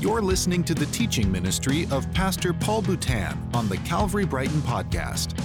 You're listening to the teaching ministry of Pastor Paul Boutan on the Calvary Brighton podcast.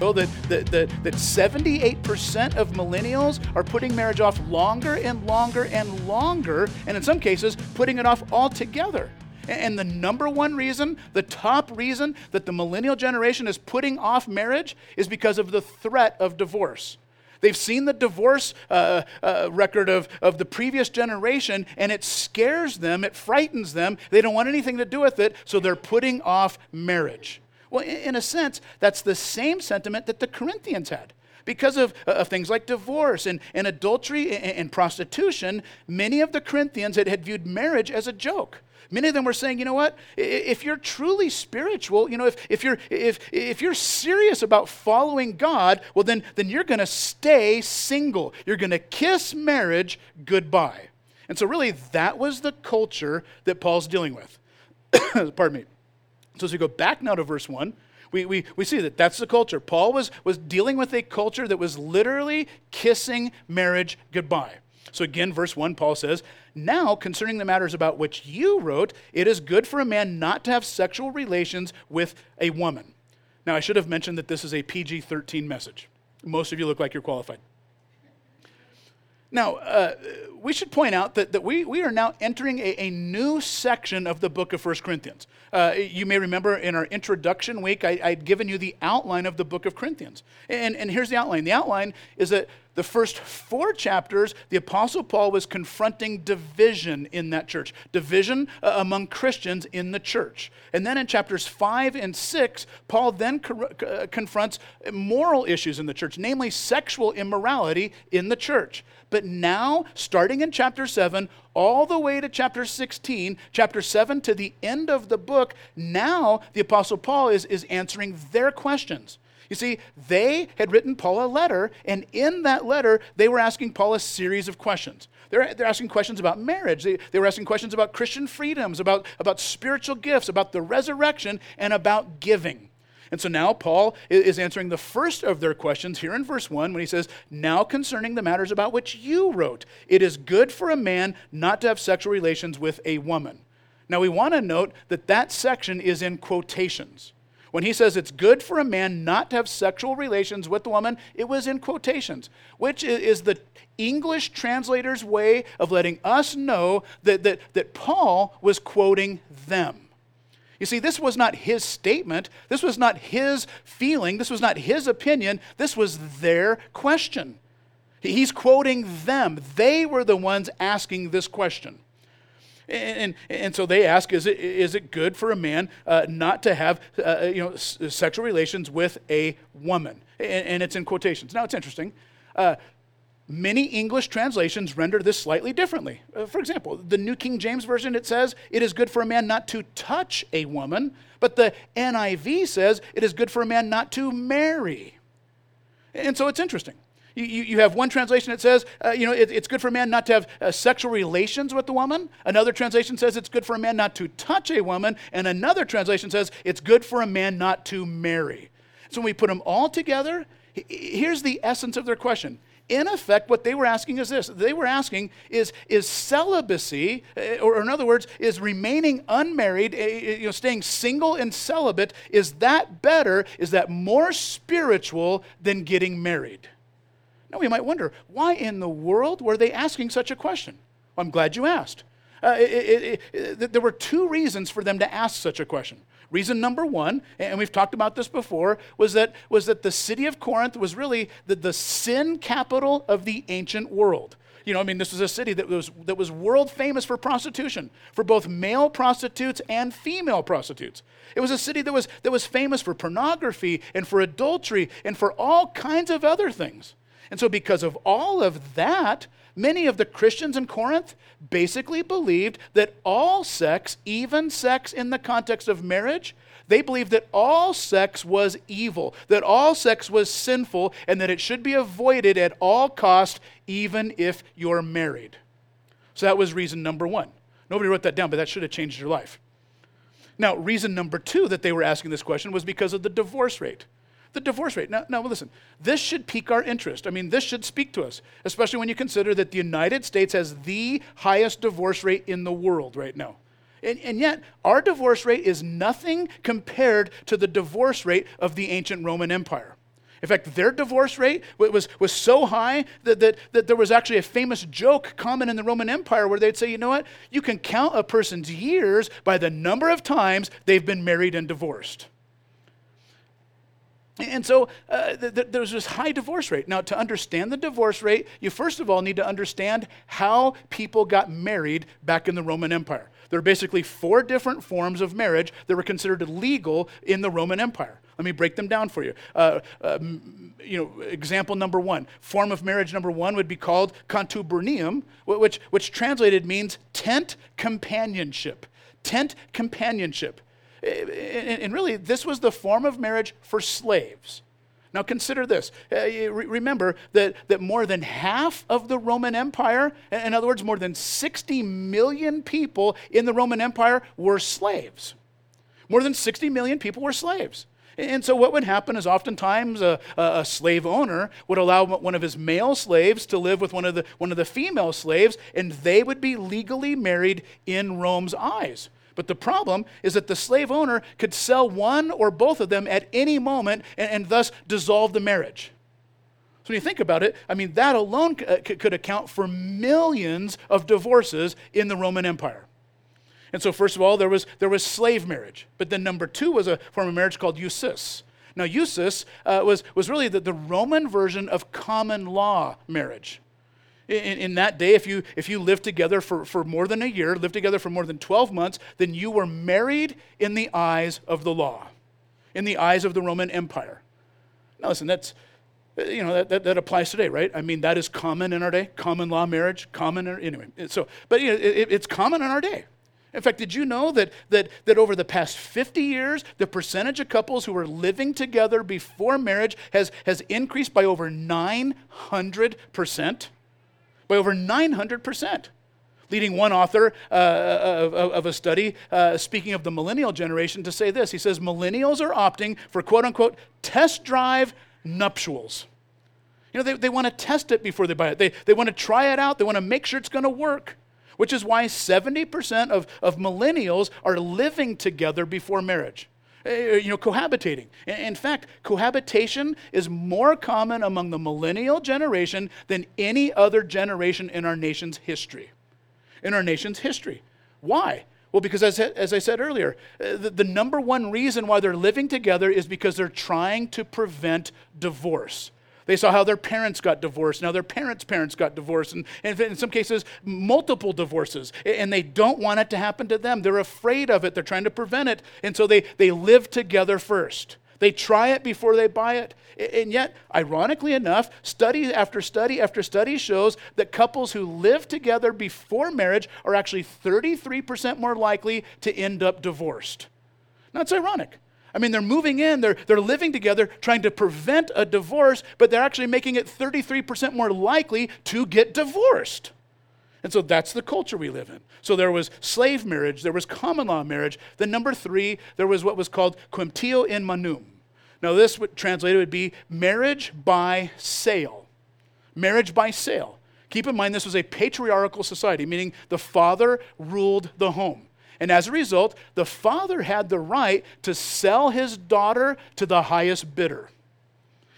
Know that, that, that, that 78% of millennials are putting marriage off longer and longer and longer, and in some cases, putting it off altogether. And the number one reason, the top reason that the millennial generation is putting off marriage is because of the threat of divorce. They've seen the divorce uh, uh, record of, of the previous generation, and it scares them, it frightens them. They don't want anything to do with it, so they're putting off marriage. Well, in a sense, that's the same sentiment that the Corinthians had. Because of, uh, of things like divorce and, and adultery and, and prostitution, many of the Corinthians had, had viewed marriage as a joke. Many of them were saying, you know what? If you're truly spiritual, you know, if, if, you're, if, if you're serious about following God, well, then, then you're going to stay single. You're going to kiss marriage goodbye. And so, really, that was the culture that Paul's dealing with. Pardon me. So, as we go back now to verse 1, we, we, we see that that's the culture. Paul was, was dealing with a culture that was literally kissing marriage goodbye. So again, verse 1, Paul says, Now concerning the matters about which you wrote, it is good for a man not to have sexual relations with a woman. Now, I should have mentioned that this is a PG 13 message. Most of you look like you're qualified. Now, uh, we should point out that, that we, we are now entering a, a new section of the book of 1 Corinthians. Uh, you may remember in our introduction week, I, I'd given you the outline of the book of Corinthians. And, and here's the outline the outline is that the first four chapters, the Apostle Paul was confronting division in that church, division uh, among Christians in the church. And then in chapters five and six, Paul then co- uh, confronts moral issues in the church, namely sexual immorality in the church. But now, starting in chapter 7, all the way to chapter 16, chapter 7 to the end of the book, now the Apostle Paul is, is answering their questions. You see, they had written Paul a letter, and in that letter, they were asking Paul a series of questions. They're, they're asking questions about marriage, they, they were asking questions about Christian freedoms, about, about spiritual gifts, about the resurrection, and about giving. And so now Paul is answering the first of their questions here in verse 1 when he says, Now concerning the matters about which you wrote, it is good for a man not to have sexual relations with a woman. Now we want to note that that section is in quotations. When he says it's good for a man not to have sexual relations with the woman, it was in quotations, which is the English translator's way of letting us know that, that, that Paul was quoting them. You see, this was not his statement. This was not his feeling. This was not his opinion. This was their question. He's quoting them. They were the ones asking this question. And, and, and, so they ask, is it, is it good for a man uh, not to have uh, you know, s- sexual relations with a woman? And, and, it's in quotations. Now, it's interesting. Uh, many English translations render this slightly differently. Uh, for example, the New King James Version, it says, it is good for a man not to touch a woman. But the NIV says, it is good for a man not to marry. And so it's interesting. You, you, have one translation that says, uh, you know, it, it's good for a man not to have uh, sexual relations with the woman. Another translation says it's good for a man not to touch a woman. And another translation says it's good for a man not to marry. So when we put them all together, here's the essence of their question. In effect, what they were asking is this. They were asking, is, is celibacy, uh, or in other words, is remaining unmarried, uh, you know, staying single and celibate, is that better? Is that more spiritual than getting married? Now, we might wonder, why in the world were they asking such a question? Well, I'm glad you asked. Uh, it, it, it, there were two reasons for them to ask such a question. Reason number one, and we've talked about this before, was that, was that the city of Corinth was really the, the sin capital of the ancient world. You know, I mean, this was a city that was, that was world famous for prostitution, for both male prostitutes and female prostitutes. It was a city that was, that was famous for pornography and for adultery and for all kinds of other things. And so, because of all of that, many of the Christians in Corinth basically believed that all sex, even sex in the context of marriage, they believed that all sex was evil, that all sex was sinful, and that it should be avoided at all cost, even if you're married. So that was reason number one. Nobody wrote that down, but that should have changed your life. Now, reason number two that they were asking this question was because of the divorce rate the divorce rate. Now, now, listen, this should pique our interest. I mean, this should speak to us, especially when you consider that the United States has the highest divorce rate in the world right now. And, and, yet, our divorce rate is nothing compared to the divorce rate of the ancient Roman Empire. In fact, their divorce rate was, was so high that, that, that there was actually a famous joke common in the Roman Empire where they'd say, you know what? You can count a person's years by the number of times they've been married and divorced. And so uh, th- th- there's this high divorce rate. Now, to understand the divorce rate, you first of all need to understand how people got married back in the Roman Empire. There are basically four different forms of marriage that were considered legal in the Roman Empire. Let me break them down for you. Uh, um, you know, example number one, form of marriage number one would be called contubernium, which, which translated means tent companionship. Tent companionship. And really, this was the form of marriage for slaves. Now consider this. Uh, remember that, that more than half of the Roman Empire, in other words, more than 60 million people in the Roman Empire were slaves. More than 60 million people were slaves. And so, what would happen is oftentimes a, a, slave owner would allow one of his male slaves to live with one of, the, one of the female slaves, and they would be legally married in Rome's eyes. But the problem is that the slave owner could sell one or both of them at any moment and, and thus dissolve the marriage. So when you think about it, I mean, that alone c- uh, could account for millions of divorces in the Roman Empire. And so, first of all, there was, there was slave marriage. But then, number two was a form of marriage called usus. Now, usus uh, was, was really the, the Roman version of common law marriage. In, in, that day, if you, if you lived together for, for more than a year, lived together for more than 12 months, then you were married in the eyes of the law, in the eyes of the Roman Empire. Now, listen, that's, uh, you know, that, that, that, applies today, right? I mean, that is common in our day. Common law marriage, common, uh, anyway. Uh, so, but you know, it, it's common in our day. In fact, did you know that, that, that over the past 50 years, the percentage of couples who are living together before marriage has, has increased by over 900%? By over 900%. Leading one author uh, of, of, a study, uh, speaking of the millennial generation, to say this. He says, Millennials are opting for quote unquote test drive nuptials. You know, they, they want to test it before they buy it. They, they want to try it out. They want to make sure it's going to work which is why 70% of, of millennials are living together before marriage. Eh, you know, cohabitating. In fact, cohabitation is more common among the millennial generation than any other generation in our nation's history. In our nation's history. Why? Well, because as, as I said earlier, eh, the, the number one reason why they're living together is because they're trying to prevent divorce. They saw how their parents got divorced. Now their parents' parents got divorced, and, and in some cases, multiple divorces. And they don't want it to happen to them. They're afraid of it. They're trying to prevent it. And so they, they live together first. They try it before they buy it. And yet, ironically enough, study after study after study shows that couples who live together before marriage are actually 33% more likely to end up divorced. Now, it's ironic. I mean, they're moving in, they're, they're living together, trying to prevent a divorce, but they're actually making it 33% more likely to get divorced. And so that's the culture we live in. So there was slave marriage, there was common law marriage. Then, number three, there was what was called coemptio in manum. Now, this would translated would be marriage by sale. Marriage by sale. Keep in mind, this was a patriarchal society, meaning the father ruled the home. And as a result, the father had the right to sell his daughter to the highest bidder.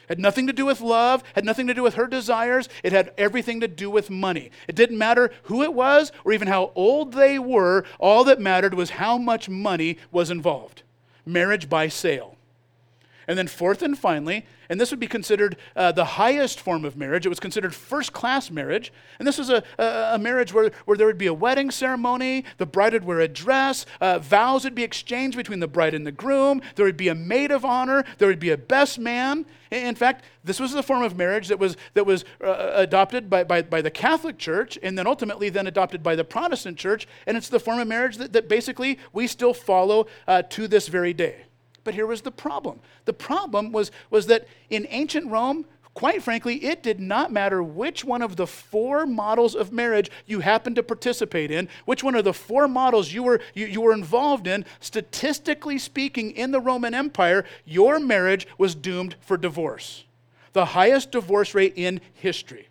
Had nothing to do with love, had nothing to do with her desires. It had everything to do with money. It didn't matter who it was or even how old they were. All that mattered was how much money was involved. Marriage by sale. And then, fourth and finally, and this would be considered uh, the highest form of marriage, it was considered first class marriage. And this was a, a, marriage where, where there would be a wedding ceremony, the bride would wear a dress, uh, vows would be exchanged between the bride and the groom, there would be a maid of honor, there would be a best man. In fact, this was the form of marriage that was, that was uh, adopted by, by, by the Catholic Church and then ultimately then adopted by the Protestant Church. And it's the form of marriage that, that basically we still follow uh, to this very day. But here was the problem. The problem was, was that in ancient Rome, quite frankly, it did not matter which one of the four models of marriage you happened to participate in, which one of the four models you were, you, you were involved in. Statistically speaking, in the Roman Empire, your marriage was doomed for divorce. The highest divorce rate in history.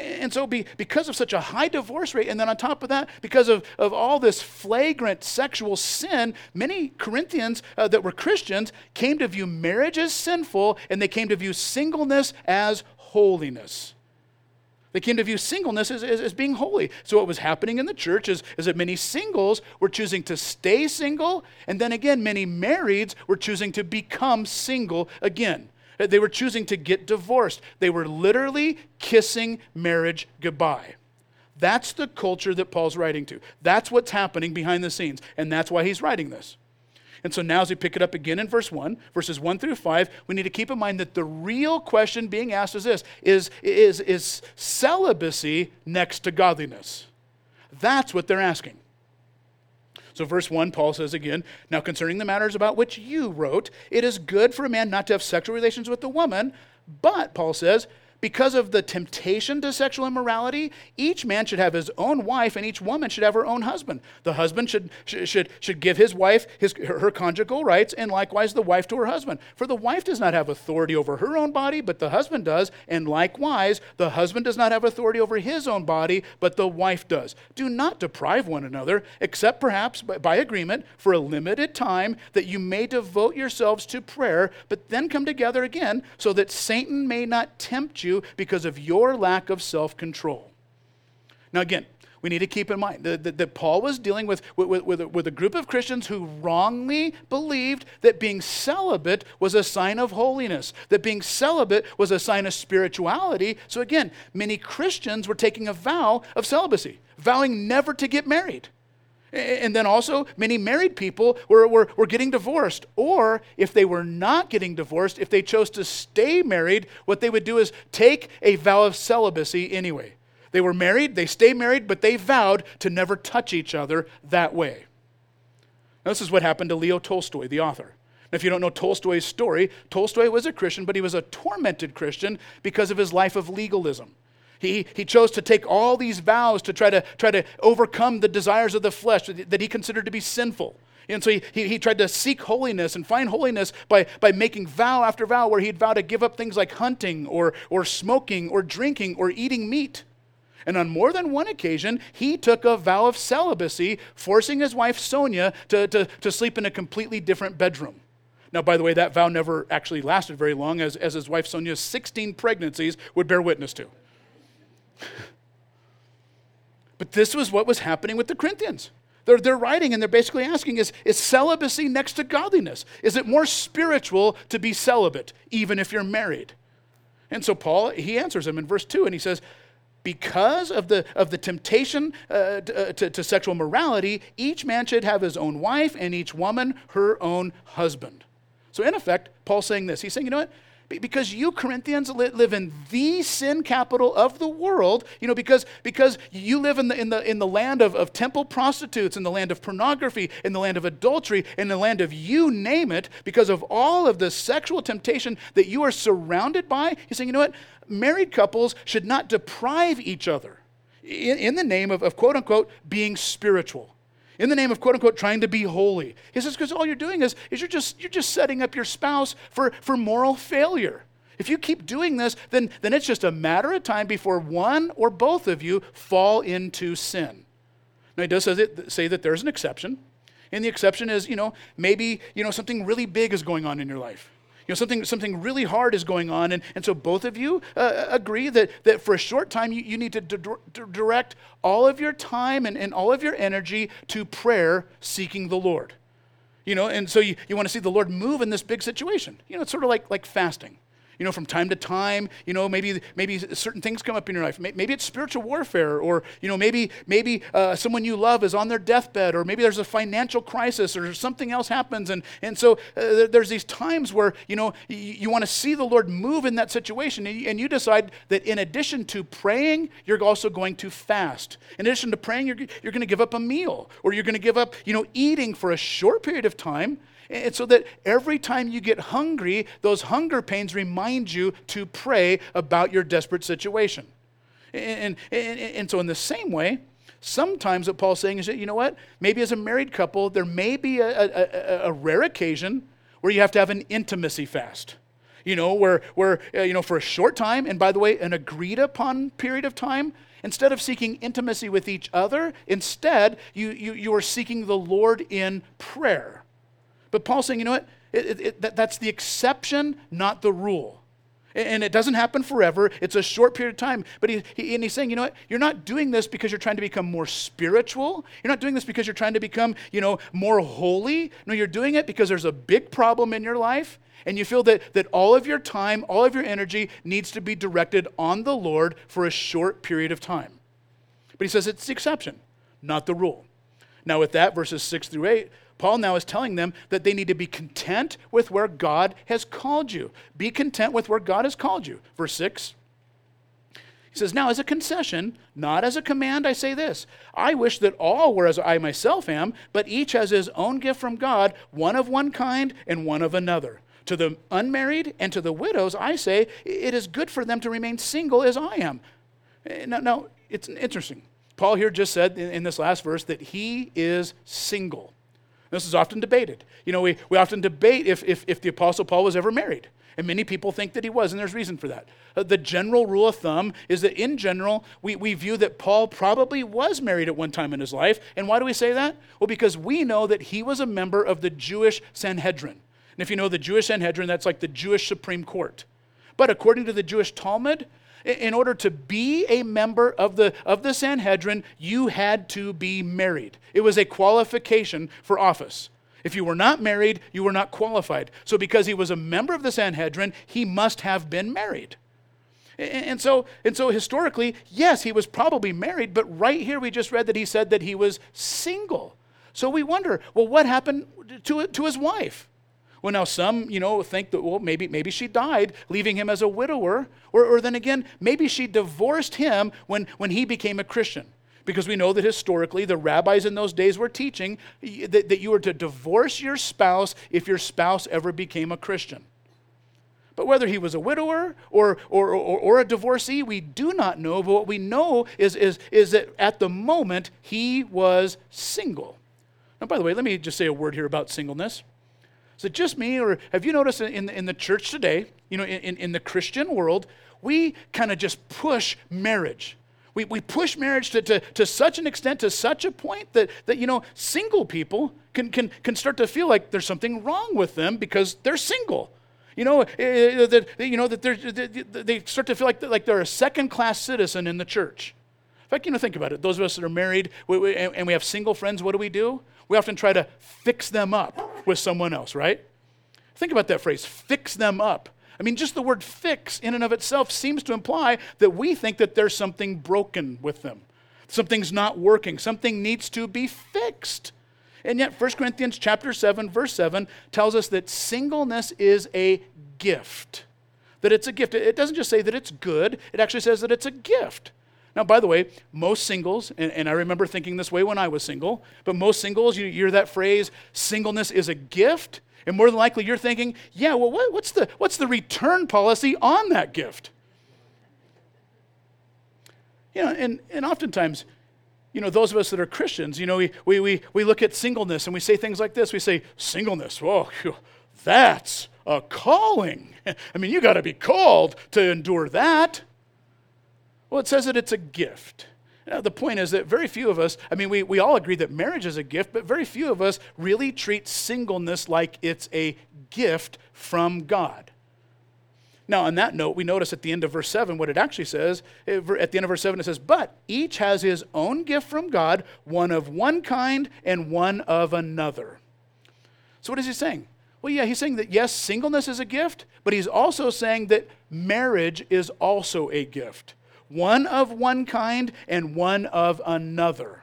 And so, be, because of such a high divorce rate, and then on top of that, because of, of all this flagrant sexual sin, many Corinthians uh, that were Christians came to view marriage as sinful and they came to view singleness as holiness. They came to view singleness as, as, as, being holy. So, what was happening in the church is, is that many singles were choosing to stay single, and then again, many marrieds were choosing to become single again. They were choosing to get divorced. They were literally kissing marriage goodbye. That's the culture that Paul's writing to. That's what's happening behind the scenes, and that's why he's writing this. And so now, as we pick it up again in verse 1, verses 1 through 5, we need to keep in mind that the real question being asked is this is, is, is celibacy next to godliness? That's what they're asking. So, verse 1, Paul says again, Now concerning the matters about which you wrote, it is good for a man not to have sexual relations with a woman, but, Paul says, because of the temptation to sexual immorality, each man should have his own wife and each woman should have her own husband. The husband should, should, should give his wife his, her conjugal rights, and likewise the wife to her husband. For the wife does not have authority over her own body, but the husband does, and likewise the husband does not have authority over his own body, but the wife does. Do not deprive one another, except perhaps by, agreement for a limited time, that you may devote yourselves to prayer, but then come together again, so that Satan may not tempt you because of your lack of self control. Now, again, we need to keep in mind that, that, that Paul was dealing with, with, with, with a group of Christians who wrongly believed that being celibate was a sign of holiness, that being celibate was a sign of spirituality. So, again, many Christians were taking a vow of celibacy, vowing never to get married. And then also, many married people were, were, were getting divorced. Or if they were not getting divorced, if they chose to stay married, what they would do is take a vow of celibacy anyway. They were married, they stay married, but they vowed to never touch each other that way. Now, this is what happened to Leo Tolstoy, the author. Now, if you don't know Tolstoy's story, Tolstoy was a Christian, but he was a tormented Christian because of his life of legalism. He, he chose to take all these vows to try to, try to overcome the desires of the flesh that he considered to be sinful. And so he, he, he, tried to seek holiness and find holiness by, by making vow after vow where he'd vow to give up things like hunting or, or smoking or drinking or eating meat. And on more than one occasion, he took a vow of celibacy, forcing his wife Sonia to, to, to sleep in a completely different bedroom. Now, by the way, that vow never actually lasted very long, as, as his wife Sonia's 16 pregnancies would bear witness to. But this was what was happening with the Corinthians. They're, they're writing and they're basically asking is, is celibacy next to godliness? Is it more spiritual to be celibate, even if you're married? And so Paul, he answers them in verse 2, and he says, because of the, of the temptation uh, to, uh, to, to sexual morality, each man should have his own wife and each woman her own husband. So, in effect, Paul's saying this. He's saying, you know what? Because you corinthians live in the sin capital of the world you know because because you live in the in the in the land of, of temple prostitutes in the land of pornography in the land of adultery in the land of you name it because of all of the sexual temptation that you are surrounded by he's saying you know what? Married couples should not deprive each other in, in the name of, of quote unquote being spiritual in the name of quote unquote trying to be holy. He says, because all you're doing is, is you're just you're just setting up your spouse for, for moral failure. If you keep doing this, then, then it's just a matter of time before one or both of you fall into sin. Now he does say that there's an exception. And the exception is, you know, maybe, you know, something really big is going on in your life know, something, something really hard is going on. And, and so both of you uh, agree that, that for a short time you, you need to, to direct all of your time and, and all of your energy to prayer seeking the Lord. You know, and so you, you want to see the Lord move in this big situation. You know, it's sort of like, like fasting you know, from time to time, you know, maybe maybe certain things come up in your life. Maybe it's spiritual warfare, or you know, maybe maybe uh, someone you love is on their deathbed, or maybe there's a financial crisis, or something else happens, and and so uh, there's these times where you know you, you want to see the Lord move in that situation, and you, and you decide that in addition to praying, you're also going to fast. In addition to praying, you're you're going to give up a meal, or you're going to give up you know eating for a short period of time and so that every time you get hungry, those hunger pains remind you to pray about your desperate situation. And, and, and, so, in the same way, sometimes what Paul's saying is that, you know what? Maybe as a married couple, there may be a, a, a, a rare occasion where you have to have an intimacy fast. you know, where, where uh, you know, for a short time, and by the way, an agreed upon period of time, instead of seeking intimacy with each other, instead, you, you, you are seeking the Lord in prayer. But Paul's saying, you know what? It, it, it, that, that's the exception, not the rule. And it doesn't happen forever. It's a short period of time. But he, he, and he's saying, you know what? You're not doing this because you're trying to become more spiritual. You're not doing this because you're trying to become, you know, more holy. No, you're doing it because there's a big problem in your life. And you feel that, that all of your time, all of your energy needs to be directed on the Lord for a short period of time. But he says it's the exception, not the rule. Now, with that, verses 6 through 8, Paul now is telling them that they need to be content with where God has called you. Be content with where God has called you. Verse 6. He says, Now, as a concession, not as a command, I say this I wish that all were as I myself am, but each has his own gift from God, one of one kind and one of another. To the unmarried and to the widows, I say, it is good for them to remain single as I am. Eh, now, now it's interesting. Paul here just said in this last verse that he is single. This is often debated. You know, we, we often debate if, if, if the Apostle Paul was ever married. And many people think that he was, and there's reason for that. Uh, the general rule of thumb is that in general, we, we view that Paul probably was married at one time in his life. And why do we say that? Well, because we know that he was a member of the Jewish Sanhedrin. And if you know the Jewish Sanhedrin, that's like the Jewish Supreme Court. But according to the Jewish Talmud, in order to be a member of the, of the Sanhedrin, you had to be married. It was a qualification for office. If you were not married, you were not qualified. So, because he was a member of the Sanhedrin, he must have been married. And so, and so historically, yes, he was probably married, but right here we just read that he said that he was single. So we wonder, well, what happened to, to his wife? Well, now some, you know, think that, well, maybe, maybe she died, leaving him as a widower. Or, or then again, maybe she divorced him when, when he became a Christian. Because we know that historically, the rabbis in those days were teaching that, that you were to divorce your spouse if your spouse ever became a Christian. But whether he was a widower or, or, or, or, a divorcee, we do not know. But what we know is, is, is that at the moment, he was single. Now, by the way, let me just say a word here about singleness. Is it just me, or have you noticed in, in the church today, you know, in, in the Christian world, we kind of just push marriage. We, we push marriage to, to, to such an extent, to such a point that, that you know, single people can, can, can start to feel like there's something wrong with them because they're single. You know, uh, that, you know, that they're, they start to feel like, like they're a second class citizen in the church. In fact, you know, think about it. Those of us that are married we, we, and we have single friends, what do we do? we often try to fix them up with someone else, right? Think about that phrase, fix them up. I mean, just the word fix in and of itself seems to imply that we think that there's something broken with them. Something's not working. Something needs to be fixed. And yet 1 Corinthians chapter 7 verse 7 tells us that singleness is a gift. That it's a gift. It doesn't just say that it's good, it actually says that it's a gift. Now, by the way, most singles, and, and, I remember thinking this way when I was single, but most singles, you hear that phrase, singleness is a gift. And more than likely, you're thinking, yeah, well, what, what's, the, what's the return policy on that gift? You know, and, and oftentimes, you know, those of us that are Christians, you know, we, we, we, we look at singleness and we say things like this. We say, singleness, whoa, that's a calling. I mean, you got to be called to endure that. Well, it says that it's a gift. Now, the point is that very few of us, I mean, we, we all agree that marriage is a gift, but very few of us really treat singleness like it's a gift from God. Now, on that note, we notice at the end of verse 7 what it actually says. Eh, at the end of verse 7, it says, But each has his own gift from God, one of one kind and one of another. So, what is he saying? Well, yeah, he's saying that yes, singleness is a gift, but he's also saying that marriage is also a gift one of one kind and one of another.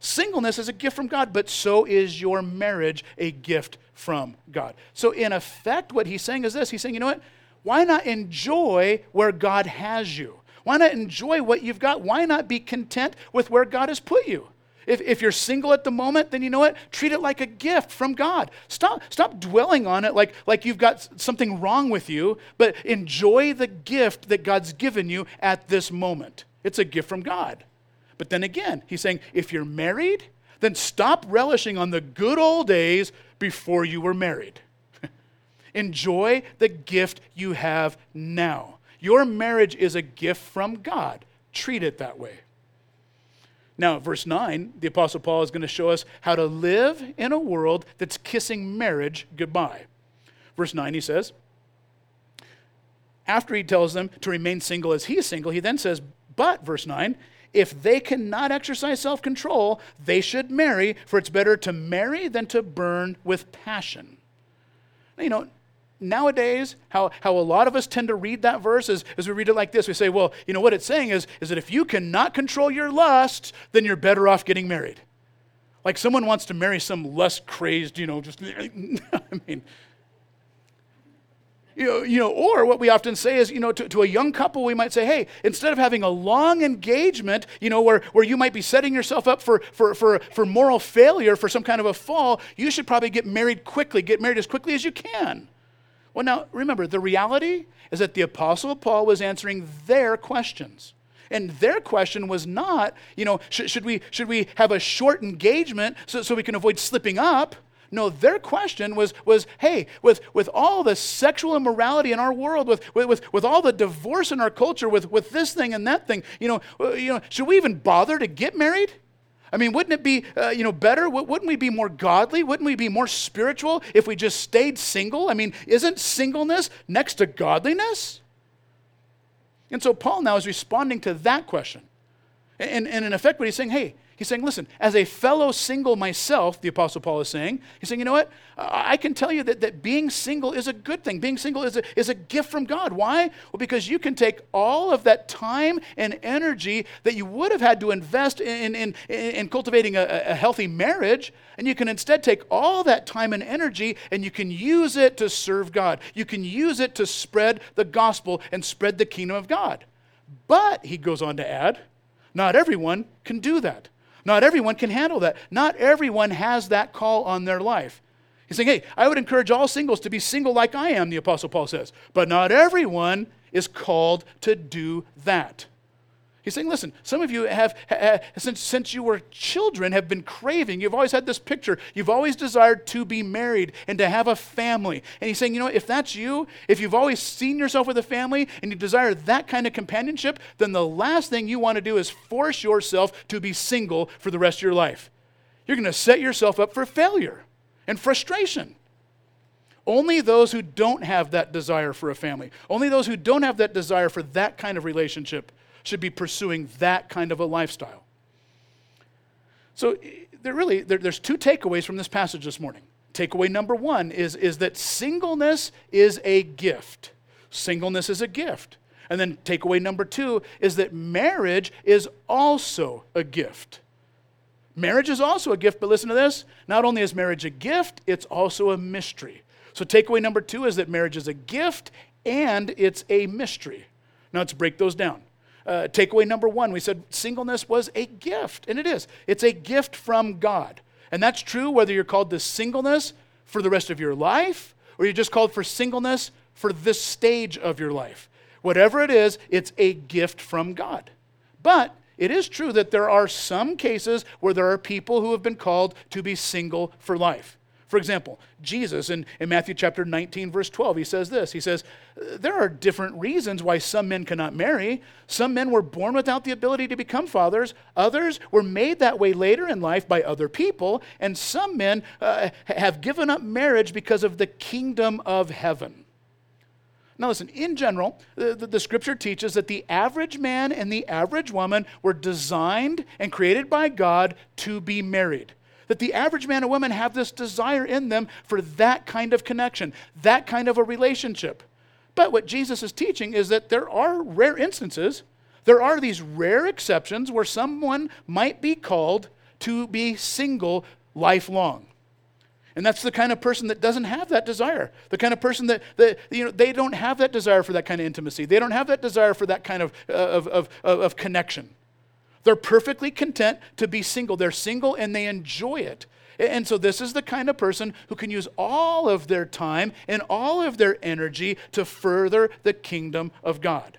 Singleness is a gift from God, but so is your marriage a gift from God. So, in effect, what he's saying is this He's saying, you know what? Why not enjoy where God has you? Why not enjoy what you've got? Why not be content with where God has put you? If, if you're single at the moment, then you know what? Treat it like a gift from God. Stop, stop dwelling on it like, like you've got something wrong with you, but enjoy the gift that God's given you at this moment. It's a gift from God. But then again, he's saying if you're married, then stop relishing on the good old days before you were married. Enjoy the gift you have now. Your marriage is a gift from God. Treat it that way. Now, verse 9, the Apostle Paul is going to show us how to live in a world that's kissing marriage goodbye. Verse 9, he says, after he tells them to remain single as he is single, he then says, But, verse 9, if they cannot exercise self control, they should marry, for it's better to marry than to burn with passion. Now, you know, nowadays, how, how a lot of us tend to read that verse is, is we read it like this. We say, well, you know, what it's saying is, is that if you cannot control your lust, then you're better off getting married. Like someone wants to marry some lust crazed, you know, just, I mean, you know, you know, or what we often say is, you know, to, to a young couple, we might say, hey, instead of having a long engagement, you know, where, where you might be setting yourself up for, for, for, for moral failure, for some kind of a fall, you should probably get married quickly. Get married as quickly as you can. Well, now, remember, the reality is that the Apostle Paul was answering their questions. And their question was not, you know, should, should, we, should we have a short engagement so, so we can avoid slipping up? No, their question was, was hey, with, with all the sexual immorality in our world, with, with, with all the divorce in our culture, with, with this thing and that thing, you know, uh, you know, should we even bother to get married? I mean, wouldn't it be, uh, you know, better? Wouldn't we be more godly? Wouldn't we be more spiritual if we just stayed single? I mean, isn't singleness next to godliness? And so Paul now is responding to that question. And, and in effect, what he's saying, hey, He's saying, listen, as a fellow single myself, the Apostle Paul is saying, he's saying, you know what? I can tell you that, that being single is a good thing. Being single is a, is a gift from God. Why? Well, because you can take all of that time and energy that you would have had to invest in, in, in, in cultivating a, a healthy marriage, and you can instead take all that time and energy and you can use it to serve God. You can use it to spread the gospel and spread the kingdom of God. But, he goes on to add, not everyone can do that. Not everyone can handle that. Not everyone has that call on their life. He's saying, hey, I would encourage all singles to be single like I am, the Apostle Paul says. But not everyone is called to do that. He's saying, listen, some of you have, since, since you were children, have been craving. You've always had this picture. You've always desired to be married and to have a family. And he's saying, you know, if that's you, if you've always seen yourself with a family and you desire that kind of companionship, then the last thing you want to do is force yourself to be single for the rest of your life. You're going to set yourself up for failure and frustration. Only those who don't have that desire for a family, only those who don't have that desire for that kind of relationship should be pursuing that kind of a lifestyle. So, eh, there really, there, there's two takeaways from this passage this morning. Takeaway number one is, is that singleness is a gift. Singleness is a gift. And then takeaway number two is that marriage is also a gift. Marriage is also a gift, but listen to this. Not only is marriage a gift, it's also a mystery. So, takeaway number two is that marriage is a gift and it's a mystery. Now, let's break those down uh, takeaway number one, we said singleness was a gift, and it is. It's a gift from God. And that's true whether you're called to singleness for the rest of your life or you're just called for singleness for this stage of your life. Whatever it is, it's a gift from God. But it is true that there are some cases where there are people who have been called to be single for life. For example, Jesus in, in Matthew chapter 19, verse 12, he says this. He says, There are different reasons why some men cannot marry. Some men were born without the ability to become fathers, others were made that way later in life by other people, and some men uh, have given up marriage because of the kingdom of heaven. Now, listen, in general, the, the, the, scripture teaches that the average man and the average woman were designed and created by God to be married that the average man and woman have this desire in them for that kind of connection, that kind of a relationship. But what Jesus is teaching is that there are rare instances, there are these rare exceptions where someone might be called to be single lifelong. And that's the kind of person that doesn't have that desire. The kind of person that, that you know, they don't have that desire for that kind of intimacy. They don't have that desire for that kind of, uh, of, of, of connection. They're perfectly content to be single. They're single and they enjoy it. And so, this is the kind of person who can use all of their time and all of their energy to further the kingdom of God.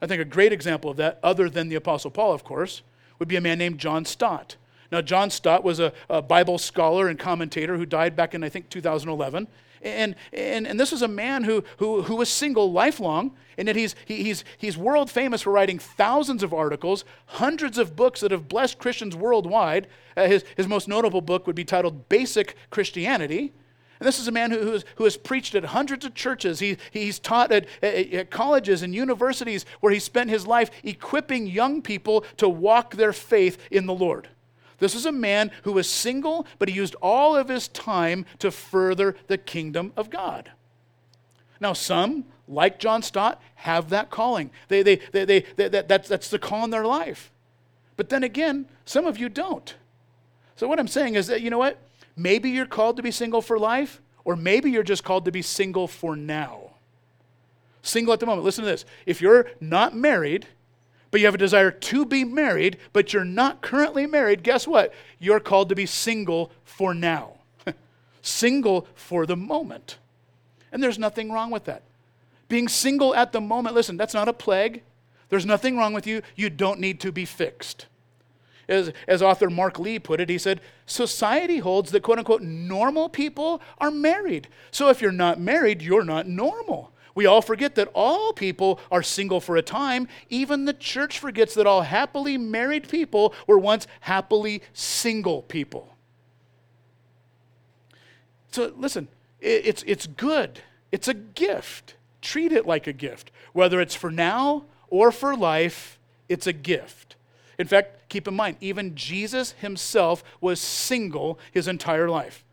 I think a great example of that, other than the Apostle Paul, of course, would be a man named John Stott. Now, John Stott was a, a Bible scholar and commentator who died back in, I think, 2011. And, and, and this is a man who, who, who was single lifelong, and that he's, he, he's, he's world famous for writing thousands of articles, hundreds of books that have blessed Christians worldwide. Uh, his, his most notable book would be titled Basic Christianity. And this is a man who, who, has, who has preached at hundreds of churches. He, he's taught at, at, at colleges and universities where he spent his life equipping young people to walk their faith in the Lord. This is a man who was single, but he used all of his time to further the kingdom of God. Now, some, like John Stott, have that calling. They, they, they, they, they that, that's, that's the call in their life. But then again, some of you don't. So, what I'm saying is that, you know what? Maybe you're called to be single for life, or maybe you're just called to be single for now. Single at the moment. Listen to this. If you're not married, but you have a desire to be married, but you're not currently married, guess what? You're called to be single for now. single for the moment. And there's nothing wrong with that. Being single at the moment, listen, that's not a plague. There's nothing wrong with you. You don't need to be fixed. As, as author Mark Lee put it, he said, Society holds that quote unquote normal people are married. So if you're not married, you're not normal. We all forget that all people are single for a time. Even the church forgets that all happily married people were once happily single people. So listen, it's, it's good, it's a gift. Treat it like a gift. Whether it's for now or for life, it's a gift. In fact, keep in mind, even Jesus himself was single his entire life.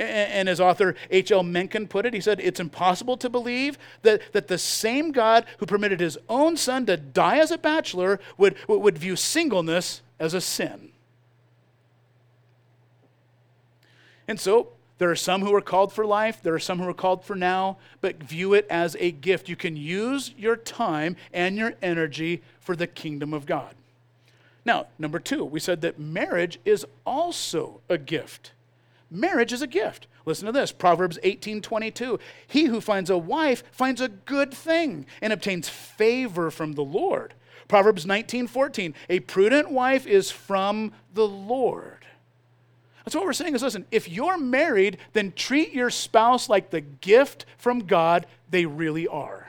And as author H.L. Mencken put it, he said, It's impossible to believe that, that the same God who permitted his own son to die as a bachelor would, would view singleness as a sin. And so, there are some who are called for life, there are some who are called for now, but view it as a gift. You can use your time and your energy for the kingdom of God. Now, number two, we said that marriage is also a gift. Marriage is a gift. Listen to this Proverbs 18 22. He who finds a wife finds a good thing and obtains favor from the Lord. Proverbs 19 14. A prudent wife is from the Lord. That's what we're saying is listen, if you're married, then treat your spouse like the gift from God they really are.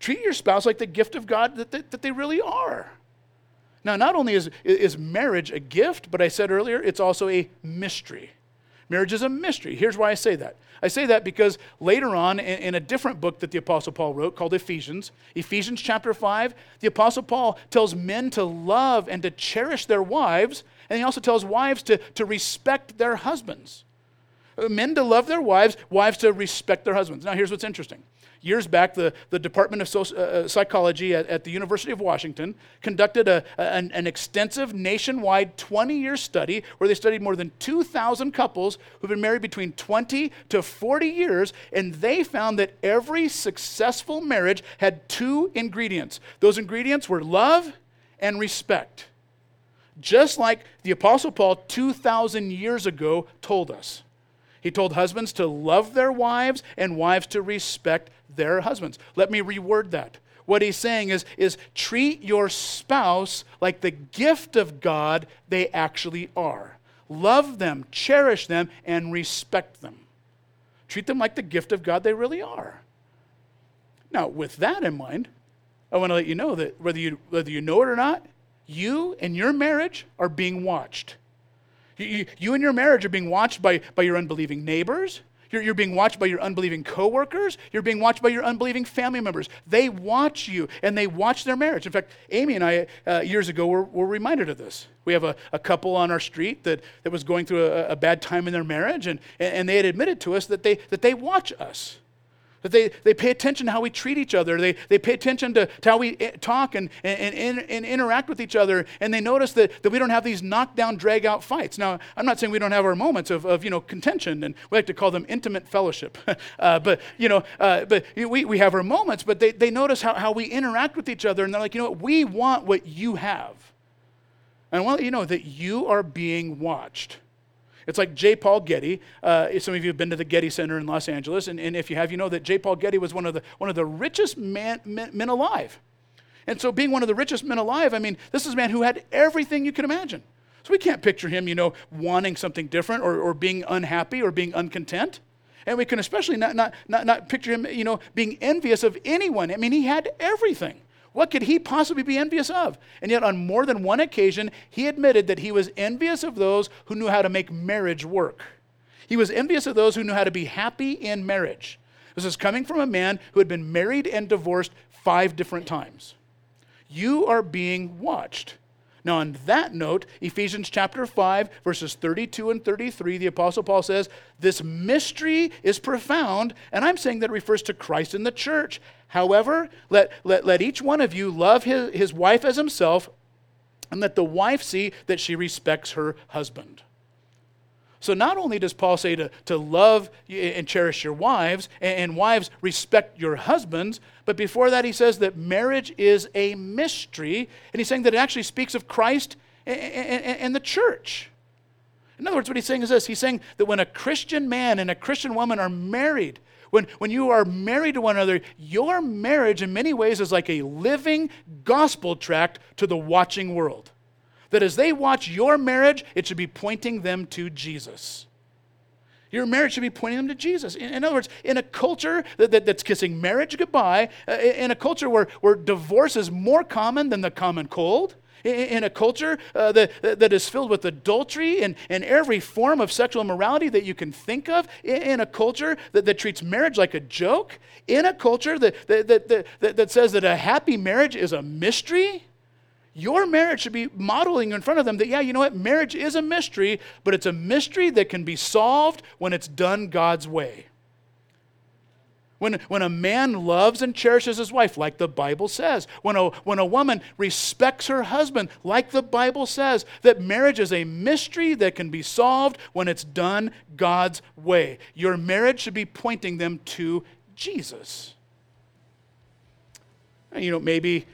Treat your spouse like the gift of God that they, that they really are. Now, not only is, is marriage a gift, but I said earlier, it's also a mystery. Marriage is a mystery. Here's why I say that. I say that because later on in, a different book that the Apostle Paul wrote called Ephesians, Ephesians chapter 5, the Apostle Paul tells men to love and to cherish their wives, and he also tells wives to, to respect their husbands. Uh, men to love their wives, wives to respect their husbands. Now, here's what's interesting years back, the, the Department of Soci- uh, uh, Psychology at, at, the University of Washington conducted a, an, an extensive nationwide 20 year study where they studied more than 2,000 couples who've been married between 20 to 40 years, and they found that every successful marriage had two ingredients. Those ingredients were love and respect. Just like the Apostle Paul 2,000 years ago told us. He told husbands to love their wives and wives to respect their husbands. Let me reword that. What he's saying is, is treat your spouse like the gift of God they actually are. Love them, cherish them, and respect them. Treat them like the gift of God they really are. Now, with that in mind, I want to let you know that whether you, whether you know it or not, you and your marriage are being watched. You, you, you and your marriage are being watched by, by your unbelieving neighbors, you're, you're being watched by your unbelieving coworkers. You're being watched by your unbelieving family members. They watch you and they watch their marriage. In fact, Amy and I, uh, years ago, were, were reminded of this. We have a, a couple on our street that, that was going through a, a bad time in their marriage, and, and they had admitted to us that they, that they watch us. That they, they pay attention to how we treat each other. They, they pay attention to, to how we eh, talk and, and, and, and, interact with each other. And they notice that, that we don't have these knockdown, drag out fights. Now, I'm not saying we don't have our moments of, of you know, contention, and we like to call them intimate fellowship. uh, but, you know, uh, but we, we have our moments, but they, they notice how, how we interact with each other. And they're like, you know what? We want what you have. And I want to you know that you are being watched. It's like J. Paul Getty. Uh, some of you have been to the Getty Center in Los Angeles, and, and if you have, you know that J. Paul Getty was one of the, one of the richest man, men, men alive. And so, being one of the richest men alive, I mean, this is a man who had everything you can imagine. So we can't picture him, you know, wanting something different or, or being unhappy or being uncontent. And we can especially not, not, not, not picture him, you know, being envious of anyone. I mean, he had everything. What could he possibly be envious of? And yet, on more than one occasion, he admitted that he was envious of those who knew how to make marriage work. He was envious of those who knew how to be happy in marriage. This is coming from a man who had been married and divorced five different times. You are being watched. Now, on that note, Ephesians chapter 5, verses 32 and 33, the Apostle Paul says, This mystery is profound, and I'm saying that refers to Christ and the church. However, let, let, let each one of you love his, his wife as himself, and let the wife see that she respects her husband. So not only does Paul say to, to love and cherish your wives, and, and wives respect your husbands, but before that he says that marriage is a mystery, and he's saying that it actually speaks of Christ and, and, and the church. In other words, what he's saying is this he's saying that when a Christian man and a Christian woman are married, when, when you are married to one another, your marriage in many ways is like a living gospel tract to the watching world that as they watch your marriage, it should be pointing them to Jesus. Your marriage should be pointing them to Jesus. In, in other words, in a culture that, that, that's kissing marriage goodbye, uh, in a culture where, where divorce is more common than the common cold, in, in a culture uh, that, that is filled with adultery and, and every form of sexual immorality that you can think of, in, in a culture that, that treats marriage like a joke, in a culture that, that, that, that, that says that a happy marriage is a mystery your marriage should be modeling in front of them that, yeah, you know what? Marriage is a mystery, but it's a mystery that can be solved when it's done God's way. When, when a man loves and cherishes his wife, like the Bible says, when a, when a woman respects her husband, like the Bible says, that marriage is a mystery that can be solved when it's done God's way. Your marriage should be pointing them to Jesus. You know, maybe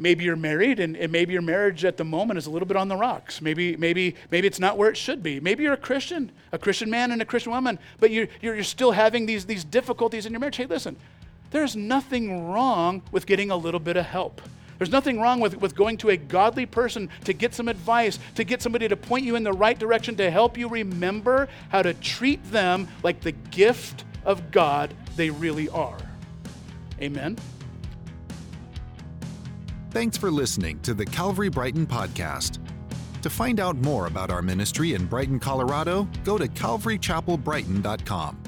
maybe you're married and, and, maybe your marriage at the moment is a little bit on the rocks maybe maybe maybe it's not where it should be maybe you're a christian a christian man and a christian woman but you're, you're, still having these, these difficulties in your marriage hey listen there's nothing wrong with getting a little bit of help there's nothing wrong with, with going to a godly person to get some advice, to get somebody to point you in the right direction, to help you remember how to treat them like the gift of God they really are. Amen. Thanks for listening to the Calvary Brighton podcast. To find out more about our ministry in Brighton, Colorado, go to calvarychapelbrighton.com.